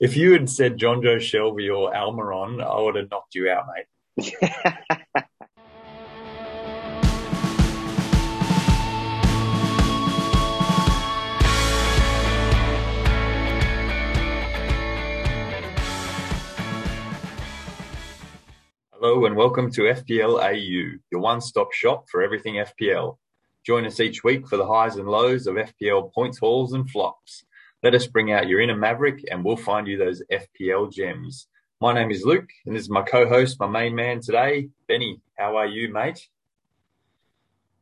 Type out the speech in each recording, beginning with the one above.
if you had said Jonjo Shelvey or Almiron, I would have knocked you out, mate. Hello and welcome to FPL AU, your one-stop shop for everything FPL. Join us each week for the highs and lows of FPL points hauls and flops. Let us bring out your inner maverick and we'll find you those FPL gems. My name is Luke and this is my co-host, my main man today, Benny. How are you, mate?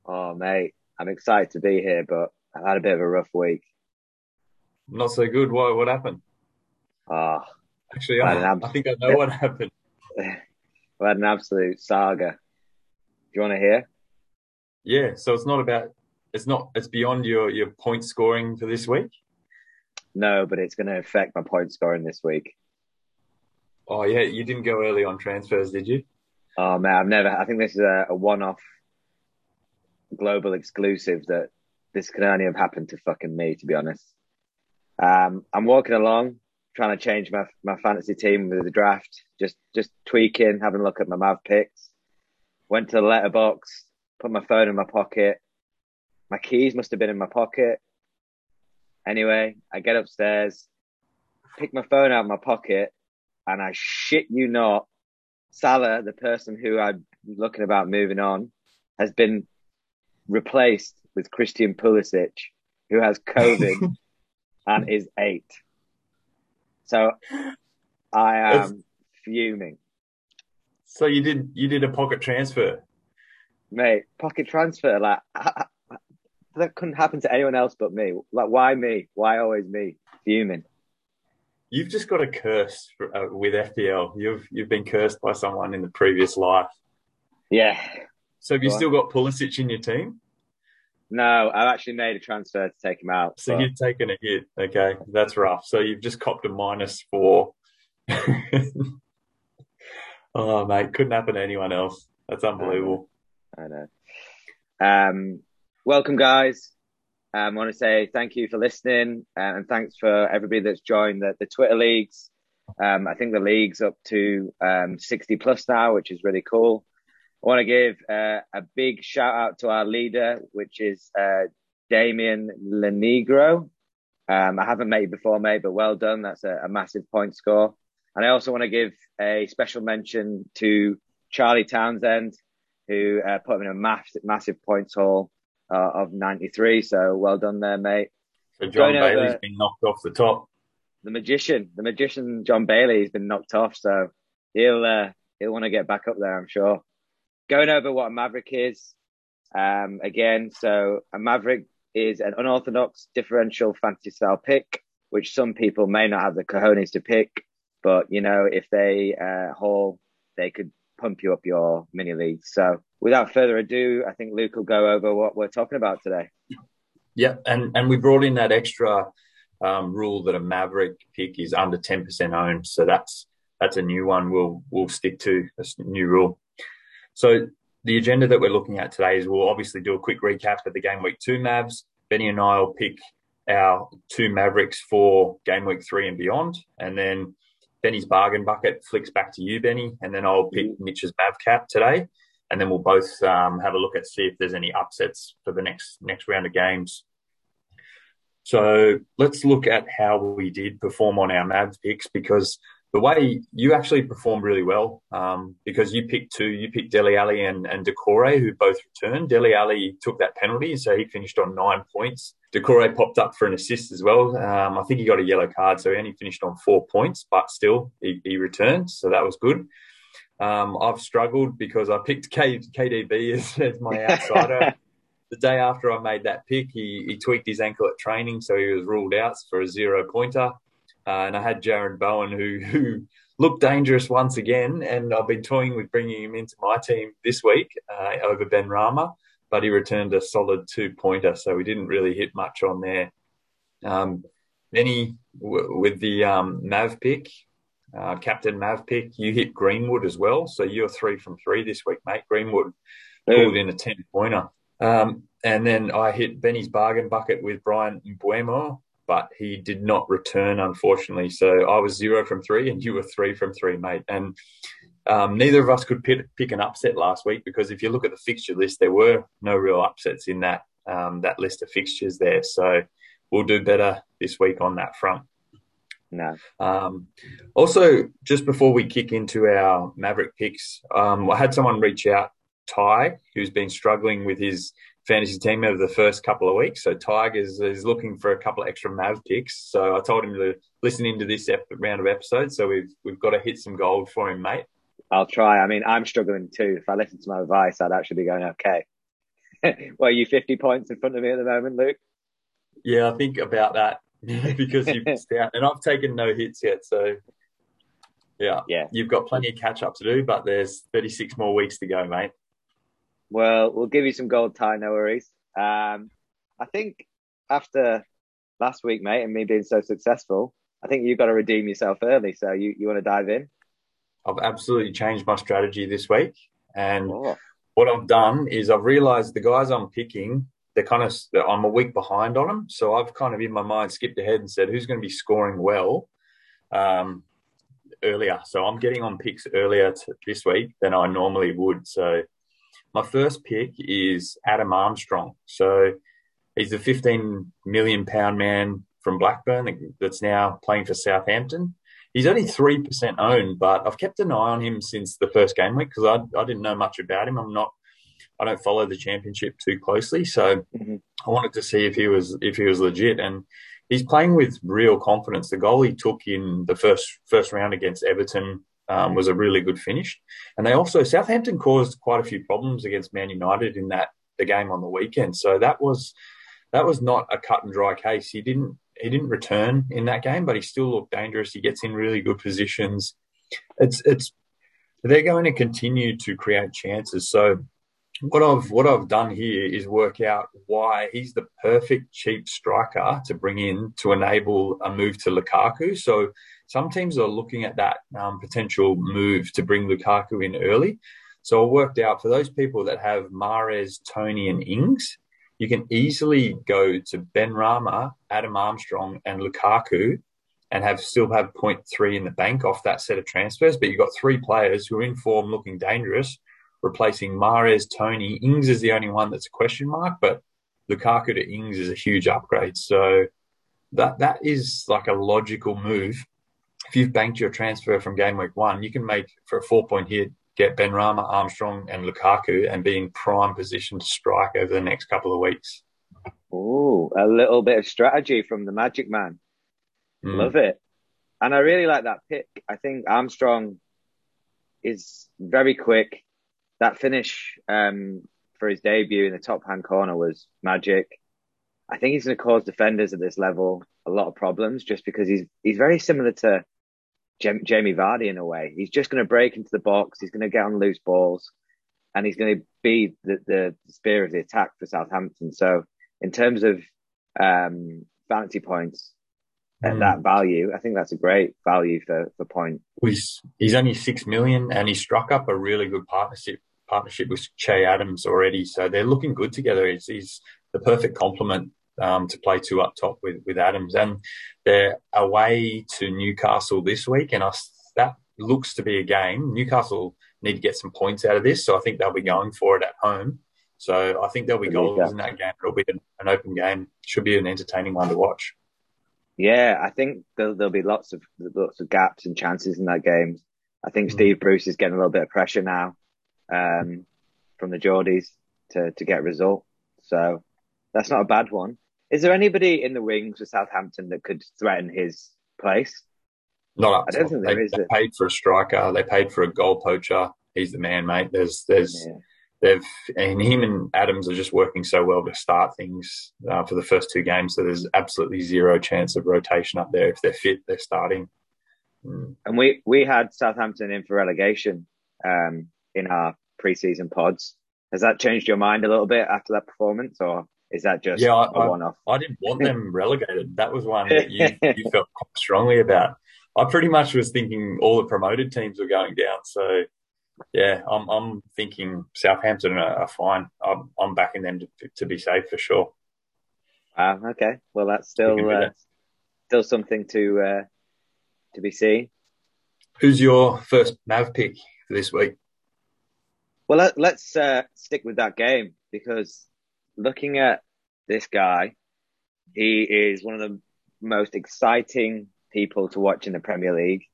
Oh, mate, I'm excited to be here, but I've had a bit of a rough week. Not so good. Why? What happened? Oh, Actually, I, ab- I think I know what happened. we had an absolute saga. Do you want to hear? Yeah, so it's not about it's not it's beyond your your point scoring for this week. No, but it's going to affect my point scoring this week. Oh yeah, you didn't go early on transfers, did you? Oh man, I've never. I think this is a, a one-off global exclusive that this can only have happened to fucking me, to be honest. Um, I'm walking along, trying to change my my fantasy team with the draft, just just tweaking, having a look at my Mav picks. Went to the letterbox, put my phone in my pocket. My keys must have been in my pocket. Anyway, I get upstairs, pick my phone out of my pocket, and I shit you not, Salah, the person who I'm looking about moving on, has been replaced with Christian Pulisic, who has COVID and is eight. So I am That's- fuming. So you did you did a pocket transfer. Mate, pocket transfer, like, that couldn't happen to anyone else but me. Like, why me? Why always me? Fuming. You've just got a curse for, uh, with FPL. You've you've been cursed by someone in the previous life. Yeah. So have you on. still got Pulisic in your team? No, I've actually made a transfer to take him out. So but- you've taken a hit. Okay, that's rough. So you've just copped a minus four. oh mate, couldn't happen to anyone else. That's unbelievable. I know. Um, welcome, guys. Um, I want to say thank you for listening uh, and thanks for everybody that's joined the, the Twitter leagues. Um, I think the league's up to um, 60 plus now, which is really cool. I want to give uh, a big shout out to our leader, which is uh, Damien Lenegro. Um, I haven't met you before, mate, but well done. That's a, a massive point score. And I also want to give a special mention to Charlie Townsend, who uh, put him in a massive, massive points haul uh, of 93. So well done there, mate. So John Going over- Bailey's been knocked off the top. The magician, the magician John Bailey has been knocked off, so he'll uh, he'll want to get back up there, I'm sure. Going over what a Maverick is, um, again, so a Maverick is an unorthodox differential fantasy style pick, which some people may not have the cojones to pick, but you know, if they uh, haul, they could pump you up your mini leagues. So without further ado, I think Luke will go over what we're talking about today. Yeah, and and we brought in that extra um, rule that a Maverick pick is under ten percent owned. So that's that's a new one. We'll we'll stick to this new rule. So the agenda that we're looking at today is we'll obviously do a quick recap of the game week two Mavs. Benny and I will pick our two Mavericks for game week three and beyond, and then Benny's bargain bucket flicks back to you, Benny, and then I'll pick Mitch's Mav cap today, and then we'll both um, have a look at see if there's any upsets for the next next round of games. So let's look at how we did perform on our Mavs picks because the way you actually performed really well um, because you picked two, you picked Dele Alli and, and Doucouré who both returned. Dele Alli took that penalty, so he finished on nine points. Doucouré popped up for an assist as well. Um, I think he got a yellow card, so he only finished on four points, but still he, he returned, so that was good. Um, I've struggled because I picked K, KDB as, as my outsider the day after I made that pick, he, he tweaked his ankle at training, so he was ruled out for a zero pointer. Uh, and I had Jarrod Bowen, who who looked dangerous once again, and I've been toying with bringing him into my team this week uh, over Benrahma, but he returned a solid two pointer, so we didn't really hit much on there. Um, he, w- with the um, Mav pick, uh, Captain Mav pick, you hit Greenwood as well, so you're three from three this week, mate. Greenwood pulled in a 10 pointer. Um, and then I hit Benny's bargain bucket with Bryan Mbeumo. But he did not return, unfortunately. So I was zero from three, and you were three from three, mate. And um, neither of us could pick, pick, an upset last week because if you look at the fixture list, there were no real upsets in that um, that list of fixtures there. So we'll do better this week on that front. No. Um, also, just before we kick into our Maverick picks, um, I had someone reach out, Ty, who's been struggling with his fantasy team over the first couple of weeks. So Tigers is looking for a couple of extra Mav picks. So I told him to listen into this ep- round of episodes. So we've we've got to hit some gold for him, mate. I'll try. I mean, I'm struggling too. If I listen to my advice, I'd actually be going okay. well, you 50 points in front of me at the moment, Luke? Yeah, I think about that because you've missed out, and I've taken no hits yet. So yeah, yeah, you've got plenty of catch up to do, but there's 36 more weeks to go, mate. Well, we'll give you some gold tie, no worries. Um, I think after last week, mate, and me being so successful, I think you've got to redeem yourself early. So you, you want to dive in? I've absolutely changed my strategy this week. And oh. what I've done is I've realized the guys I'm picking, they're kind of, I'm a week behind on them. So I've kind of in my mind skipped ahead and said, who's going to be scoring well um, earlier? So I'm getting on picks earlier to, this week than I normally would. So my first pick is Adam Armstrong. So he's a 15 million pound man from Blackburn that's now playing for Southampton. He's only 3% owned, but I've kept an eye on him since the first game week because I, I didn't know much about him. I'm not, I don't follow the championship too closely. So mm-hmm. I wanted to see if he was, if he was legit. And he's playing with real confidence. The goal he took in the first, first round against Everton um, was a really good finish. And they also Southampton caused quite a few problems against Man United in that the game on the weekend. So that was that was not a cut and dry case. He didn't he didn't return in that game, but he still looked dangerous. He gets in really good positions. It's it's they're going to continue to create chances. So what I've what I've done here is work out why he's the perfect cheap striker to bring in to enable a move to Lukaku. So some teams are looking at that um, potential move to bring Lukaku in early. So I worked out for those people that have Mares, Toney, and Ings, you can easily go to Benrahma, Adam Armstrong, and Lukaku, and have still have 0.3 in the bank off that set of transfers. But you've got three players who are in form, looking dangerous, replacing Mares, Toney. Ings is the only one that's a question mark, but Lukaku to Ings is a huge upgrade. So that that is like a logical move if you've banked your transfer from game week one, you can make for a four point hit, get Benrahma, Armstrong, and Lukaku, and be in prime position to strike over the next couple of weeks. Oh, a little bit of strategy from the Magic Man. Mm. Love it. And I really like that pick. I think Armstrong is very quick. That finish um, for his debut in the top hand corner was magic. I think he's going to cause defenders at this level a lot of problems just because he's he's very similar to Jamie Vardy in a way. He's just going to break into the box. He's going to get on loose balls, and he's going to be the, the spear of the attack for Southampton. So, in terms of um, fantasy points at mm. that value, I think that's a great value for for point. He's, he's only six million, and he struck up a really good partnership partnership with Che Adams already. So they're looking good together. He's, he's the perfect complement um, to play two up top with, with Adams. And they're away to Newcastle this week, and I, that looks to be a game. Newcastle need to get some points out of this, so I think they'll be going for it at home. So I think there'll be goals in that game. It'll be an, an, open game. Should be an entertaining one to watch. Yeah, I think there'll, there'll be lots of lots of gaps and chances in that game. I think mm. Steve Bruce is getting a little bit of pressure now um, from the Geordies to to get a result. So that's not a bad one. Is there anybody in the wings for Southampton that could threaten his place? Not up. I don't think there they, is they paid for a striker. They paid for a goal poacher. He's the man, mate. There's, there's, yeah. they've, and him and Adams are just working so well to start things uh, for the first two games. So there's absolutely zero chance of rotation up there. If they're fit, they're starting. Mm. And we we had Southampton in for relegation um, in our preseason pods. Has that changed your mind a little bit after that performance, or? Is that just yeah, I, one-off? I didn't want them relegated. That was one that you, you felt strongly about. I pretty much was thinking all the promoted teams were going down. So yeah, I'm I'm thinking Southampton are, are fine. I'm I'm backing them to, to be safe for sure. Wow. Okay. Well, that's still uh, still something to uh, to be seen. Who's your first Mav pick for this week? Well, let, us uh, stick with that game because looking at this guy, he is one of the most exciting people to watch in the Premier League.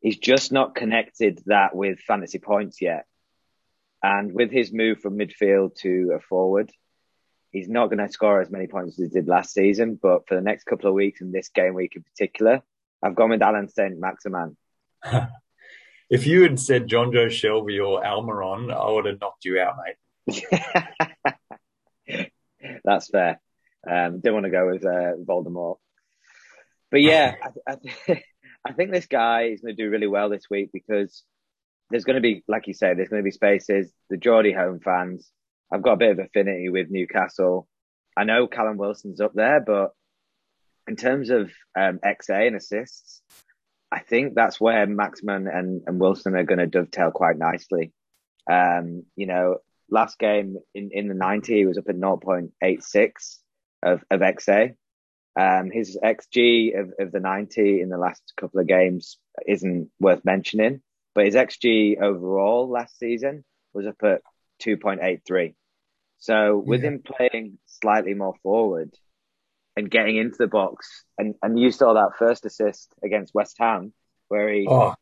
He's just not connected that with fantasy points yet. And with his move from midfield to a forward, he's not going to score as many points as he did last season. But for the next couple of weeks and this game week in particular, I've gone with Allan St. Maximin. if you had said Jonjo Shelvey or Almiron, I would have knocked you out, mate. That's fair. Um, didn't want to go with uh, Voldemort. But yeah, I, I, I think this guy is going to do really well this week because there's going to be, like you say, there's going to be spaces. The Geordie home fans, I've got a bit of affinity with Newcastle. I know Callum Wilson's up there, but in terms of um, XA and assists, I think that's where Maxman and, and Wilson are going to dovetail quite nicely. Um, you know, last game in, in the 90, he was up at 0.86 of, of XA. Um, his XG of, of the 90 in the last couple of games isn't worth mentioning, but his XG overall last season was up at 2.83. So with yeah. him playing slightly more forward and getting into the box, and, and you saw that first assist against West Ham where he oh,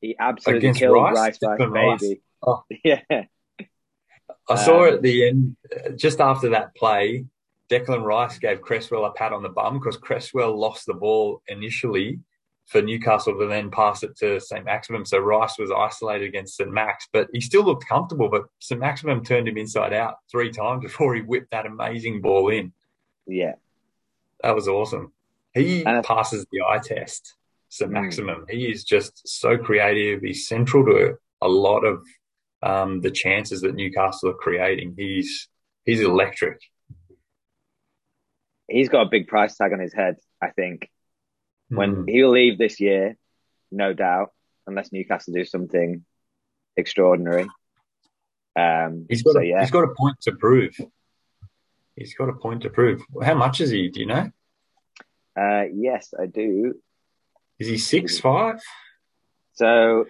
he absolutely killed Rice, Rice like a baby. Oh. Yeah. I saw um, at the end, just after that play, Declan Rice gave Cresswell a pat on the bum because Cresswell lost the ball initially for Newcastle to then pass it to St. Maximin. So Rice was isolated against St. Max, but he still looked comfortable. But St. Maximin turned him inside out three times before he whipped that amazing ball in. Yeah. That was awesome. He uh, passes the eye test, St. Maximin. Mm. He is just so creative. He's central to a lot of um, the chances that Newcastle are creating. He's he's electric he's got a big price tag on his head. I think when mm. he'll leave this year, no doubt, unless Newcastle do something extraordinary. Um, he's got so, a, yeah. he's got a point to prove. He's got a point to prove. How much is he? Do you know? Uh, yes, I do. Is he six five? So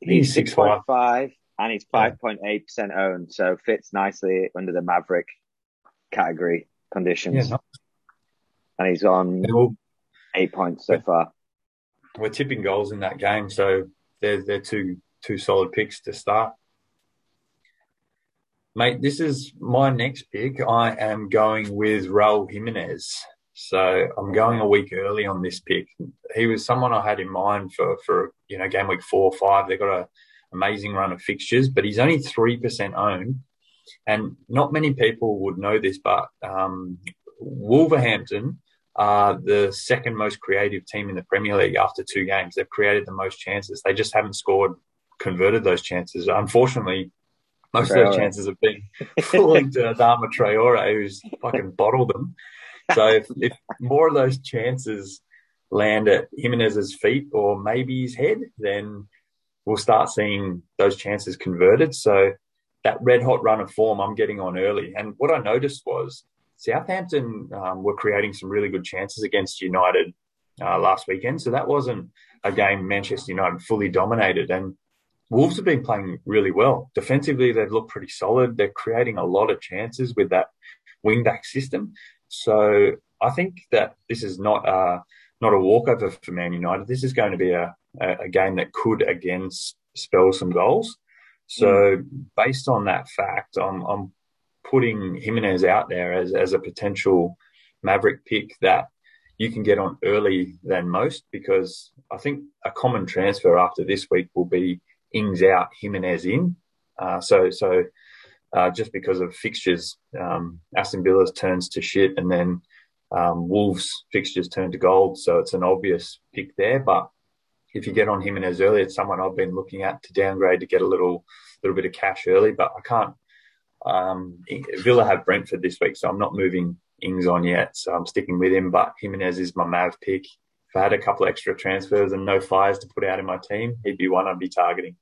he's, he's six point five, and he's five point eight percent owned. So fits nicely under the Maverick category conditions. Yeah, and he's on eight points so far. We're tipping goals in that game, so they're they're two two solid picks to start. Mate, this is my next pick. I am going with Raul Jimenez. So I'm going a week early on this pick. He was someone I had in mind for, for you know, game week four or five. They've got an amazing run of fixtures, but he's only 3% owned. And not many people would know this, but um, Wolverhampton are the second most creative team in the Premier League after two games. They've created the most chances. They just haven't scored, converted those chances. Unfortunately, most Traore. of those chances have been falling to Adama Traore, who's fucking bottled them. So if, if more of those chances land at Jimenez's feet or maybe his head, then we'll start seeing those chances converted. So that red hot run of form, I'm getting on early. And what I noticed was Southampton um, were creating some really good chances against United uh, last weekend. So that wasn't a game Manchester United fully dominated. And Wolves have been playing really well. Defensively, they've looked pretty solid. They're creating a lot of chances with that wingback system. So I think that this is not a, not a walkover for Man United. This is going to be a, a, game that could again spell some goals. So mm. based on that fact, I'm, I'm putting Jimenez out there as, as a potential maverick pick that you can get on early than most because I think a common transfer after this week will be Ings out, Jimenez in. Uh, so, so uh, just because of fixtures, um, Aston Villa's turns to shit and then um, Wolves fixtures turn to gold. So it's an obvious pick there. But if you get on Jimenez early, it's someone I've been looking at to downgrade to get a little, little bit of cash early. But I can't um, Villa have Brentford this week, so I'm not moving Ings on yet. So I'm sticking with him. But Jimenez is my Mav pick. If I had a couple extra transfers and no fires to put out in my team, he'd be one I'd be targeting.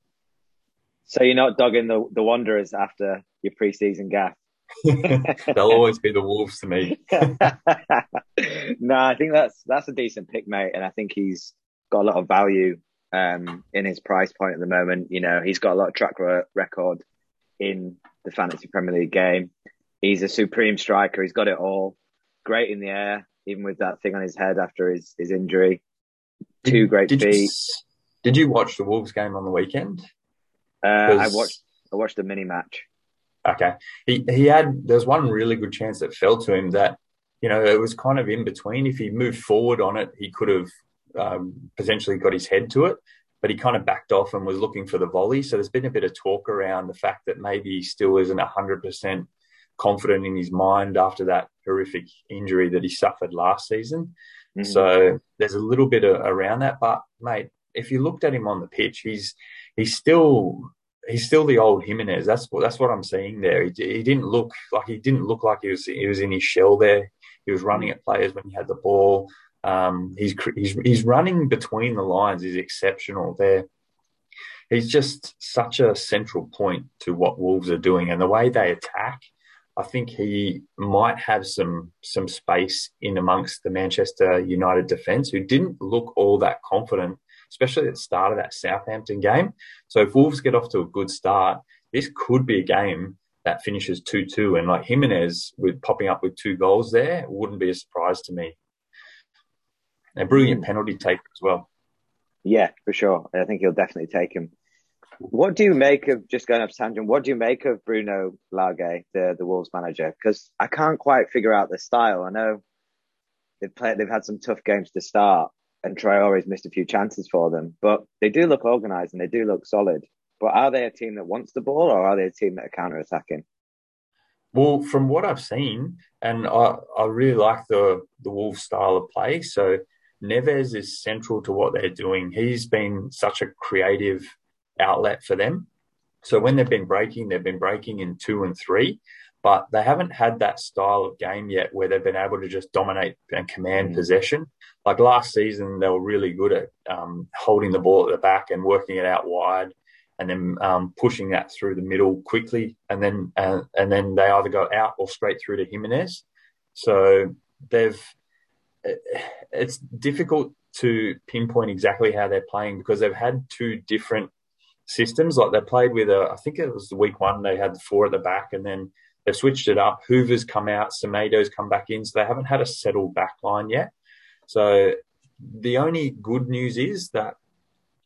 So you're not dogging the the Wanderers after your preseason gap? They'll always be the Wolves to me. no, I think that's that's a decent pick, mate, and I think he's got a lot of value um, in his price point at the moment. You know, he's got a lot of track record in the fantasy Premier League game. He's a supreme striker. He's got it all. Great in the air, even with that thing on his head after his, his injury. Two great did feet. You, did you watch the Wolves game on the weekend? Uh, I watched. I watched the mini match. Okay, he he had. There was one really good chance that fell to him that you know it was kind of in between. If he moved forward on it, he could have um, potentially got his head to it, but he kind of backed off and was looking for the volley. So there's been a bit of talk around the fact that maybe he still isn't 100% confident in his mind after that horrific injury that he suffered last season. Mm-hmm. So there's a little bit of, around that. But mate, if you looked at him on the pitch, he's he's still he's still the old Jimenez. That's what that's what I'm seeing there. He, he didn't look like he didn't look like he was he was in his shell there. He was running at players when he had the ball. Um, he's, he's, he's running between the lines is exceptional there. He's just such a central point to what Wolves are doing and the way they attack. I think he might have some some space in amongst the Manchester United defence, who didn't look all that confident, especially at the start of that Southampton game. So if Wolves get off to a good start, this could be a game that finishes two two, and like Jimenez with popping up with two goals there wouldn't be a surprise to me. A brilliant mm. penalty taker as well. Yeah, for sure. I think he'll definitely take him. What do you make of just going up to tangent? What do you make of Bruno Lage, the the Wolves manager? Because I can't quite figure out the style. I know they've played, they've had some tough games to start, and Traore's missed a few chances for them. But they do look organised and they do look solid. But are they a team that wants the ball, or are they a team that are counter attacking? Well, from what I've seen, and I, I really like the the Wolves style of play. So Neves is central to what they're doing. He's been such a creative outlet for them. So when they've been breaking, they've been breaking in two and three, but they haven't had that style of game yet where they've been able to just dominate and command mm. possession. Like last season, they were really good at um, holding the ball at the back and working it out wide, and then um, pushing that through the middle quickly, and then uh, and then they either go out or straight through to Jimenez. So they've it's difficult to pinpoint exactly how they're playing because they've had two different systems. Like they played with a, I think it was the week one, they had the four at the back and then they've switched it up. Hoever's come out, Semedo's come back in. So they haven't had a settled back line yet. So the only good news is that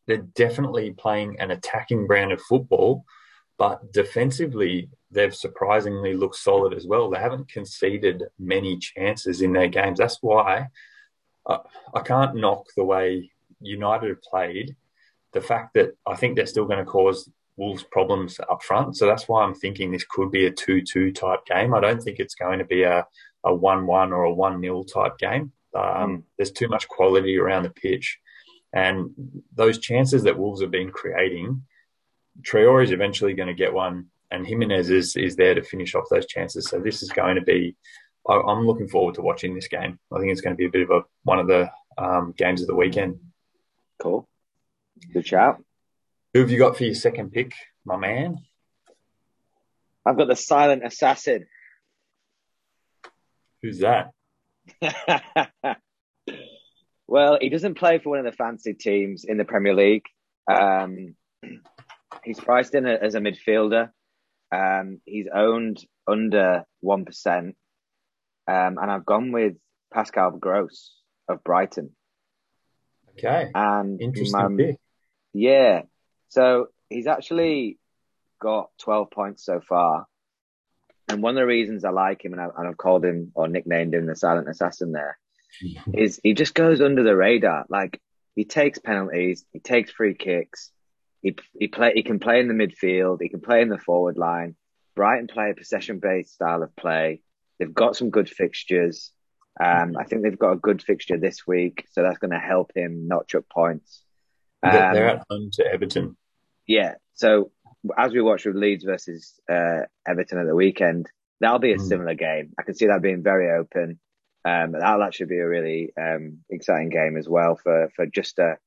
they're definitely playing an attacking brand of football, but defensively, they've surprisingly looked solid as well. They haven't conceded many chances in their games. That's why I, I can't knock the way United have played. The fact that I think they're still going to cause Wolves problems up front. So that's why I'm thinking this could be a 2 2 type game. I don't think it's going to be a, a 1 1 or a 1 0 type game. Um, mm. There's too much quality around the pitch. And those chances that Wolves have been creating, Traore is eventually going to get one and Jimenez is is there to finish off those chances. So this is going to be. I, am looking forward to watching this game. I think it's going to be a bit of a one of the um, games of the weekend. Cool. Good shout. Who have you got for your second pick, my man? I've got the silent assassin. Who's that? well, he doesn't play for one of the fancy teams in the Premier League. Um, he's priced in as a midfielder. Um, he's owned under 1%. Um, and I've gone with Pascal Gross of Brighton. Okay. And interesting my, pick. Yeah. So he's actually got 12 points so far. And one of the reasons I like him, and, I, have called him or nicknamed him the silent assassin there, is he just goes under the radar. Like he takes penalties, he takes free kicks, he he play he can play in the midfield. He can play in the forward line. Brighton play a possession based style of play. They've got some good fixtures. Um, I think they've got a good fixture this week, so that's going to help him notch up points. Um, they're at home to Everton. Yeah. So as we watch with Leeds versus uh, Everton at the weekend, that'll be a mm. similar game. I can see that being very open. Um, that'll actually be a really um, exciting game as well for for just a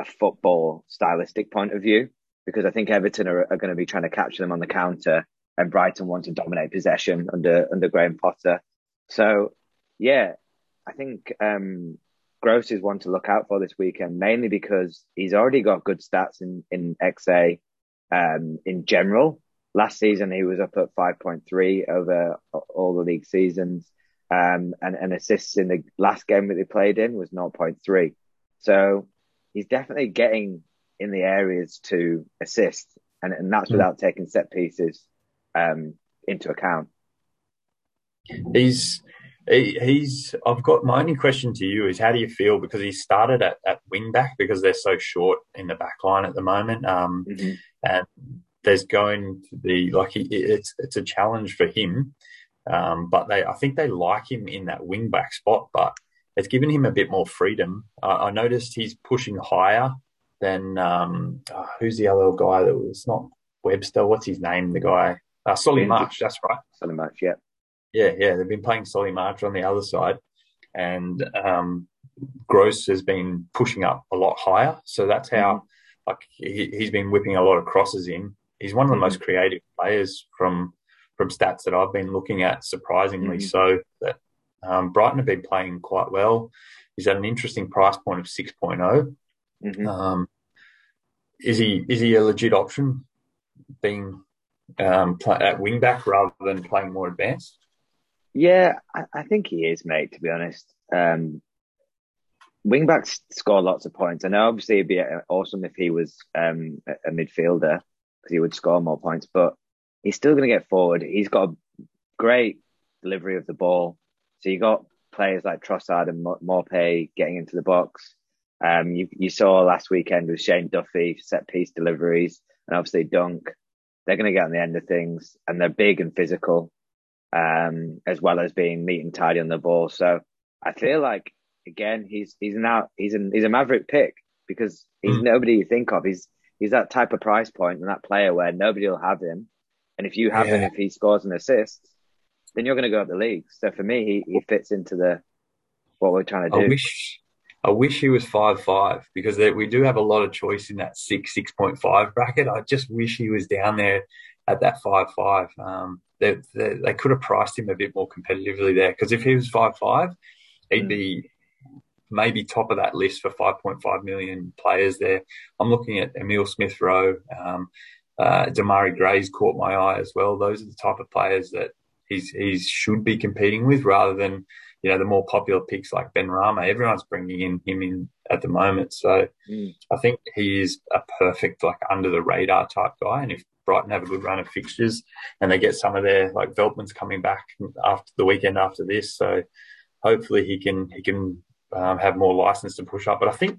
a football stylistic point of view because I think Everton are, are going to be trying to capture them on the counter and Brighton want to dominate possession under under Graham Potter. So yeah, I think um, Gross is one to look out for this weekend, mainly because he's already got good stats in in XA um, in general. Last season he was up at 5.3 over all the league seasons, um, and, and assists in the last game that they played in was 0.3. So he's definitely getting in the areas to assist, and, and that's mm. without taking set pieces um, into account. He's he's. I've got my only question to you is how do you feel because he started at, at wing back because they're so short in the back line at the moment, um, mm-hmm. and there's going to be like he, it's it's a challenge for him, um, but they I think they like him in that wing back spot, but it's given him a bit more freedom. Uh, I noticed he's pushing higher than um, uh, who's the other guy that was not Webster? What's his name? The guy uh, Solly March, that's right. Solly March, yeah. Yeah, yeah. They've been playing Solly March on the other side. And um, Gross has been pushing up a lot higher. So that's how mm-hmm. like he, has been whipping a lot of crosses in. He's one of the mm-hmm. most creative players from from stats that I've been looking at, surprisingly. Mm-hmm. So that um, Brighton have been playing quite well. He's at an interesting price point of 6.0. Mm-hmm. Um, is he is he a legit option being um, at wing back rather than playing more advanced? Yeah, I, I think he is, mate. To be honest, um, wing backs score lots of points. I know, obviously, it'd be awesome if he was um, a, midfielder because he would score more points. But he's still going to get forward. He's got a great delivery of the ball. So you got players like Trossard and Maupay getting into the box. Um, you, you saw last weekend with Shane Duffy set piece deliveries and obviously Dunk they're going to get on the end of things and they're big and physical, um, as well as being neat and tidy on the ball. So I feel like again, he's, he's now, he's an, he's a maverick pick because he's mm. nobody you think of. He's, he's that type of price point and that player where nobody will have him. And if you have yeah. him, if he scores an assist, then you're going to go up the league. So for me, he, he fits into the, what we're trying to do. I wish, I wish he was five five because they, we do have a lot of choice in that six six point five bracket. I just wish he was down there at that five five. Um, they, they, they could have priced him a bit more competitively there because if he was five five, he'd be maybe top of that list for five point five million players there. I'm looking at Emile Smith Rowe, um, uh, Demarai Gray's caught my eye as well. Those are the type of players that he's he should be competing with rather than you know, the more popular picks like Benrahma. everyone's bringing in him in at the moment. So mm. I think he is a perfect, like under the radar type guy. And if Brighton have a good run of fixtures and they get some of their, like Veltman's coming back after the weekend after this. So hopefully he can, he can um, have more license to push up. But I think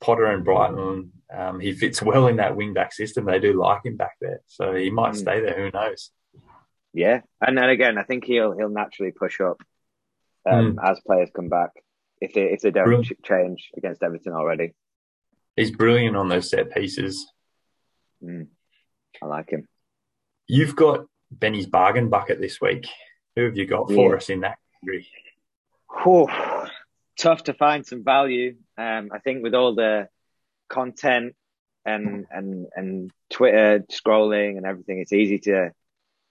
Potter and Brighton, um, he fits well in that wing back system. They do like him back there. So he might mm. stay there. Who knows? Yeah. And then again, I think he'll, he'll naturally push up um, mm. as players come back if they if they don't brilliant. change against Everton already. He's brilliant on those set pieces. Mm. I like him. You've got Benny's bargain bucket this week. Who have you got for yeah. us in that category? Whew. Tough to find some value. Um, I think with all the content and and and Twitter scrolling and everything, it's easy to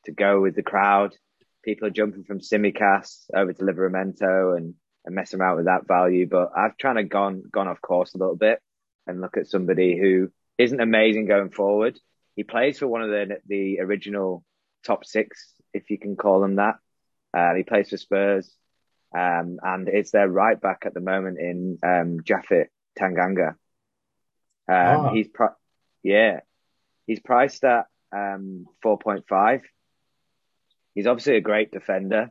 to go with the crowd people are jumping from Tsimikas over to Livramento and, and messing around with that value. But I've kind of gone gone off course a little bit and look at somebody who isn't amazing going forward. He plays for one of the the original top six, if you can call them that. Uh, he plays for Spurs, um, and it's their right back at the moment in um, Japhet Tanganga. Um, oh. He's pri- yeah, he's priced at um, four point five. He's obviously a great defender,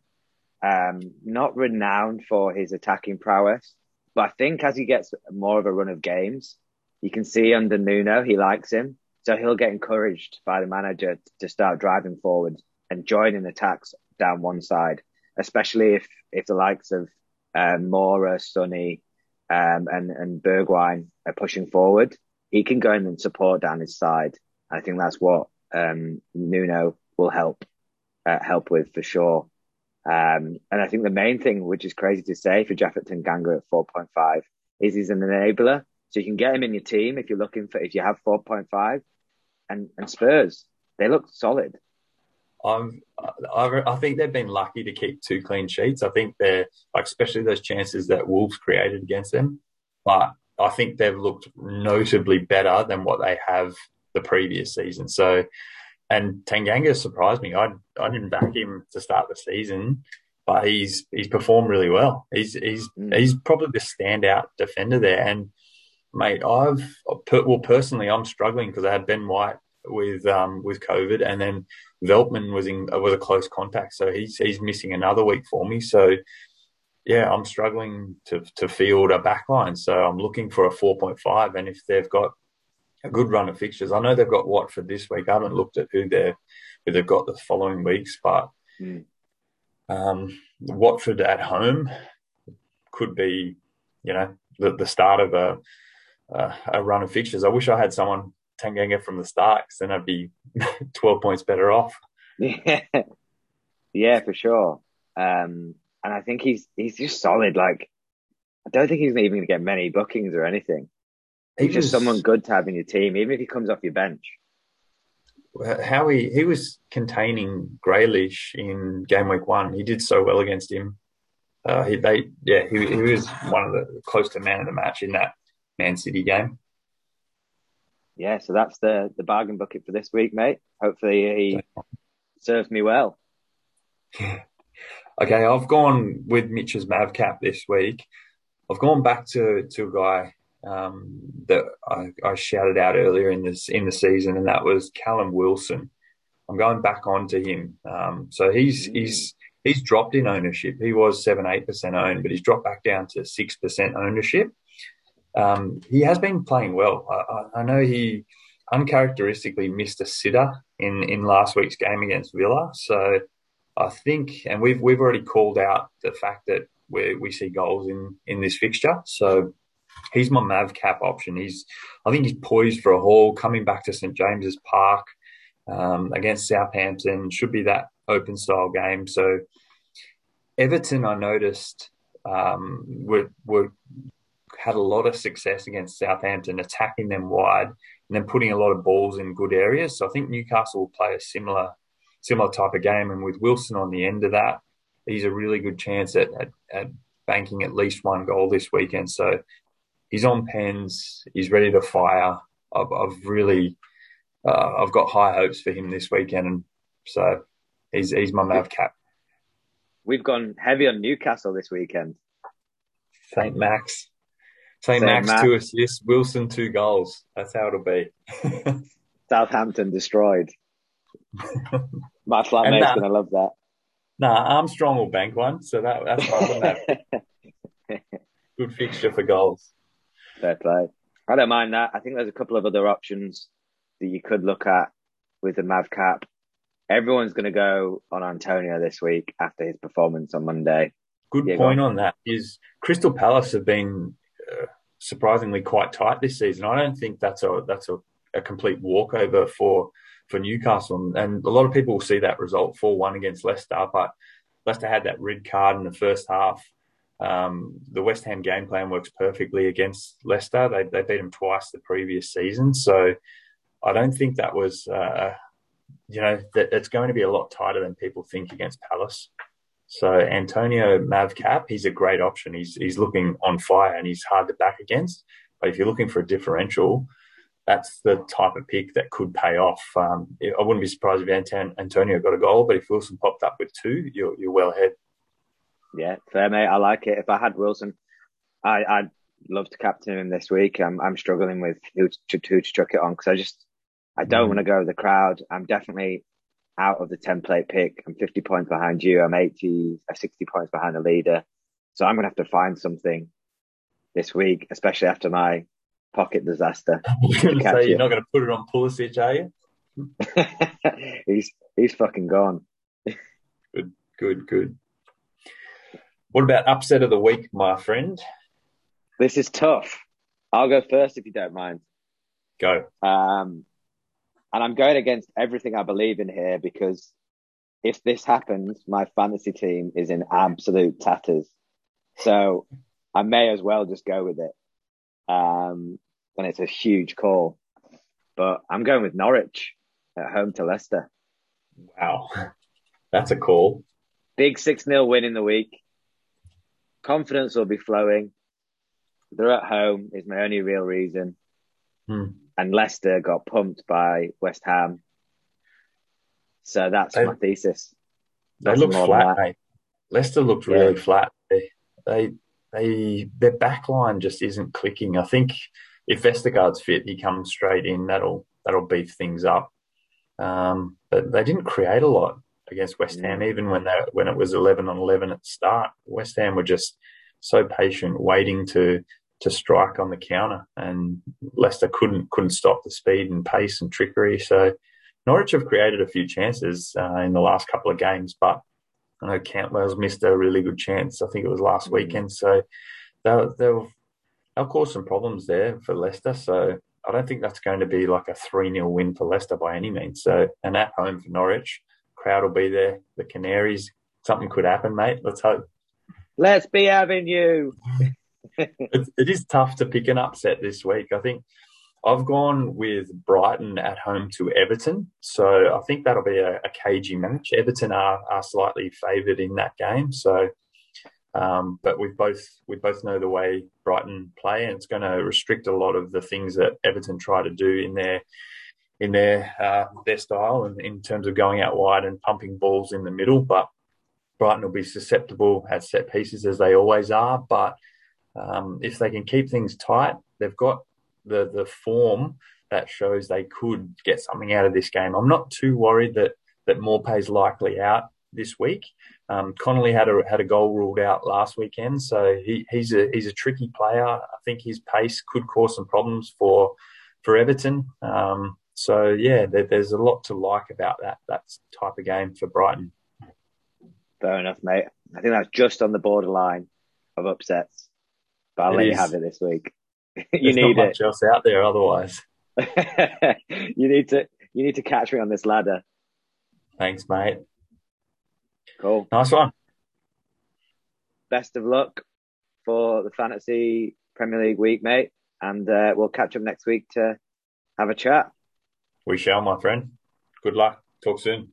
um, not renowned for his attacking prowess, but I think as he gets more of a run of games, you can see under Nuno, he likes him. So he'll get encouraged by the manager to start driving forward and joining attacks down one side, especially if, if the likes of um, Moura, Sonny, um, and, and Bergwijn are pushing forward. He can go in and support down his side. I think that's what um, Nuno will help uh, help with for sure. Um, and I think the main thing, which is crazy to say for Japhet Tanganga at 4.5 is he's an enabler. So you can get him in your team if you're looking for, if you have 4.5 and, and Spurs, they look solid I'm, I, I think they've been lucky to keep two clean sheets. I think they're like, especially those chances that Wolves created against them. But I think they've looked notably better than what they have the previous season. So, and Tanganga surprised me. I I didn't back him to start the season, but he's he's performed really well. He's he's mm. he's probably the standout defender there. And mate, I've well personally, I'm struggling because I had Ben White with um with COVID, and then Veltman was in was a close contact, so he's he's missing another week for me. So yeah, I'm struggling to to field a backline. So I'm looking for a 4.5, and if they've got a good run of fixtures, I know they've got Watford this week. I haven't looked at who they're who they've got the following weeks, but mm. um, Watford at home could be, you know, the, the start of a, a, a run of fixtures. I wish I had someone Tanganga from the start, because then I'd be 12 points better off. Yeah, yeah, for sure. Um, and I think he's he's just solid. Like, I don't think he's even going to get many bookings or anything. He's he just someone good to have in your team, even if he comes off your bench. How he he was containing Grealish in game week one. He did so well against him. Uh, he they yeah he he was one of the close to man of the match in that Man City game. Yeah, so that's the the bargain bucket for this week, mate. Hopefully he serves me well. Okay, I've gone with Mitch's Mavcap this week. I've gone back to to a guy um, that I, I, shouted out earlier in this in the season, and that was Callum Wilson. I'm going back onto him. Um, so he's mm. he's he's dropped in ownership. He was seven eight percent owned, but he's dropped back down to six percent ownership. Um, he has been playing well. I, I, know he uncharacteristically missed a sitter in in last week's game against Villa. So I think, and we've we've already called out the fact that we we see goals in in this fixture. So he's my Mav cap option. He's I think he's poised for a haul coming back to St James's Park um, against Southampton. Should be that open style game. So Everton, I noticed um, were were had a lot of success against Southampton, attacking them wide and then putting a lot of balls in good areas. So I think Newcastle will play a similar similar type of game. And with Wilson on the end of that, he's a really good chance at, at, at banking at least one goal this weekend. So he's on pens. He's ready to fire. I've, I've really, uh, I've got high hopes for him this weekend, and so he's he's my Mav cap. We've gone heavy on Newcastle this weekend. Saint Max, Saint Max, Max two assists, Wilson two goals. That's how it'll be. Southampton destroyed. My flatmate's uh, gonna love that. Nah, Armstrong will bank one, so that that's fine. Good fixture for goals. Fair play. I don't mind that. I think there's a couple of other options that you could look at with the Mav cap. Everyone's going to go on Antonio this week after his performance on Monday. Good yeah, point on that is Crystal Palace have been uh, surprisingly quite tight this season. I don't think that's a that's a, a complete walkover for for Newcastle. And a lot of people will see that result 4 1 against Leicester, but Leicester had that red card in the first half. Um, the West Ham game plan works perfectly against Leicester. They, they beat them twice the previous season. So I don't think that was, uh, you know, that it's going to be a lot tighter than people think against Palace. So Antonio Mavcap, he's a great option. He's he's looking on fire and he's hard to back against. But if you're looking for a differential, that's the type of pick that could pay off. Um, I wouldn't be surprised if Antonio got a goal, but if Wilson popped up with two, you're, you're well ahead. Yeah, fair mate. I like it. If I had Wilson, I, I'd love to captain him this week. I'm, I'm struggling with who to, who to chuck it on because I just I don't mm. want to go with the crowd. I'm definitely out of the template pick. I'm 50 points behind you. I'm 80, I'm 60 points behind the leader. So I'm going to have to find something this week, especially after my pocket disaster. You're, say you're not going to put it on Pulisic, are you? he's he's fucking gone. good, good, good. What about upset of the week, my friend? This is tough. I'll go first if you don't mind. Go. Um, and I'm going against everything I believe in here because if this happens, my fantasy team is in absolute tatters. So I may as well just go with it. Um, and it's a huge call. But I'm going with Norwich at home to Leicester. Wow. That's a call. Big 6 0 win in the week. Confidence will be flowing. They're at home, is my only real reason. Hmm. And Leicester got pumped by West Ham. So that's They- my thesis. They look flat, mate. Leicester looked Yeah. really flat. They, they, they, their back line just isn't clicking. I think if Vestergaard's fit, he comes straight in. That'll, that'll beef things up. Um, but they didn't create a lot against West Ham, even when they, when it was 11 on 11 at the start. West Ham were just so patient, waiting to, to strike on the counter and Leicester couldn't, couldn't stop the speed and pace and trickery. So Norwich have created a few chances, uh, in the last couple of games, but I know Cantwell's missed a really good chance. I think it was last Mm. weekend. So they'll, they'll, they'll cause some problems there for Leicester. So I don't think that's going to be like a 3 0 win for Leicester by any means. So, and at home for Norwich, crowd will be there. The Canaries, something could happen, mate. Let's hope. Let's be having you. It, it is tough to pick an upset this week. I think I've gone with Brighton at home to Everton. So I think that'll be a, a cagey match. Everton are, are slightly favoured in that game. So, um, but we both we both know the way Brighton play, and it's going to restrict a lot of the things that Everton try to do in their in their uh, their style, and in terms of going out wide and pumping balls in the middle. But Brighton will be susceptible at set pieces as they always are. But um, if they can keep things tight, they've got the the form that shows they could get something out of this game. I'm not too worried that that Maupay's likely out this week. Um, Connolly had a had a goal ruled out last weekend, so he, he's a he's a tricky player. I think his pace could cause some problems for for Everton. Um, so yeah, there, there's a lot to like about that that type of game for Brighton. Fair enough, mate. I think that's just on the borderline of upsets. But I'll It let you have it this week. you There's need not it. much else out there otherwise. you need to you need to catch me on this ladder. Thanks, mate. Cool. Nice one. Best of luck for the fantasy Premier League week, mate. And uh, we'll catch up next week to have a chat. We shall, my friend. Good luck. Talk soon.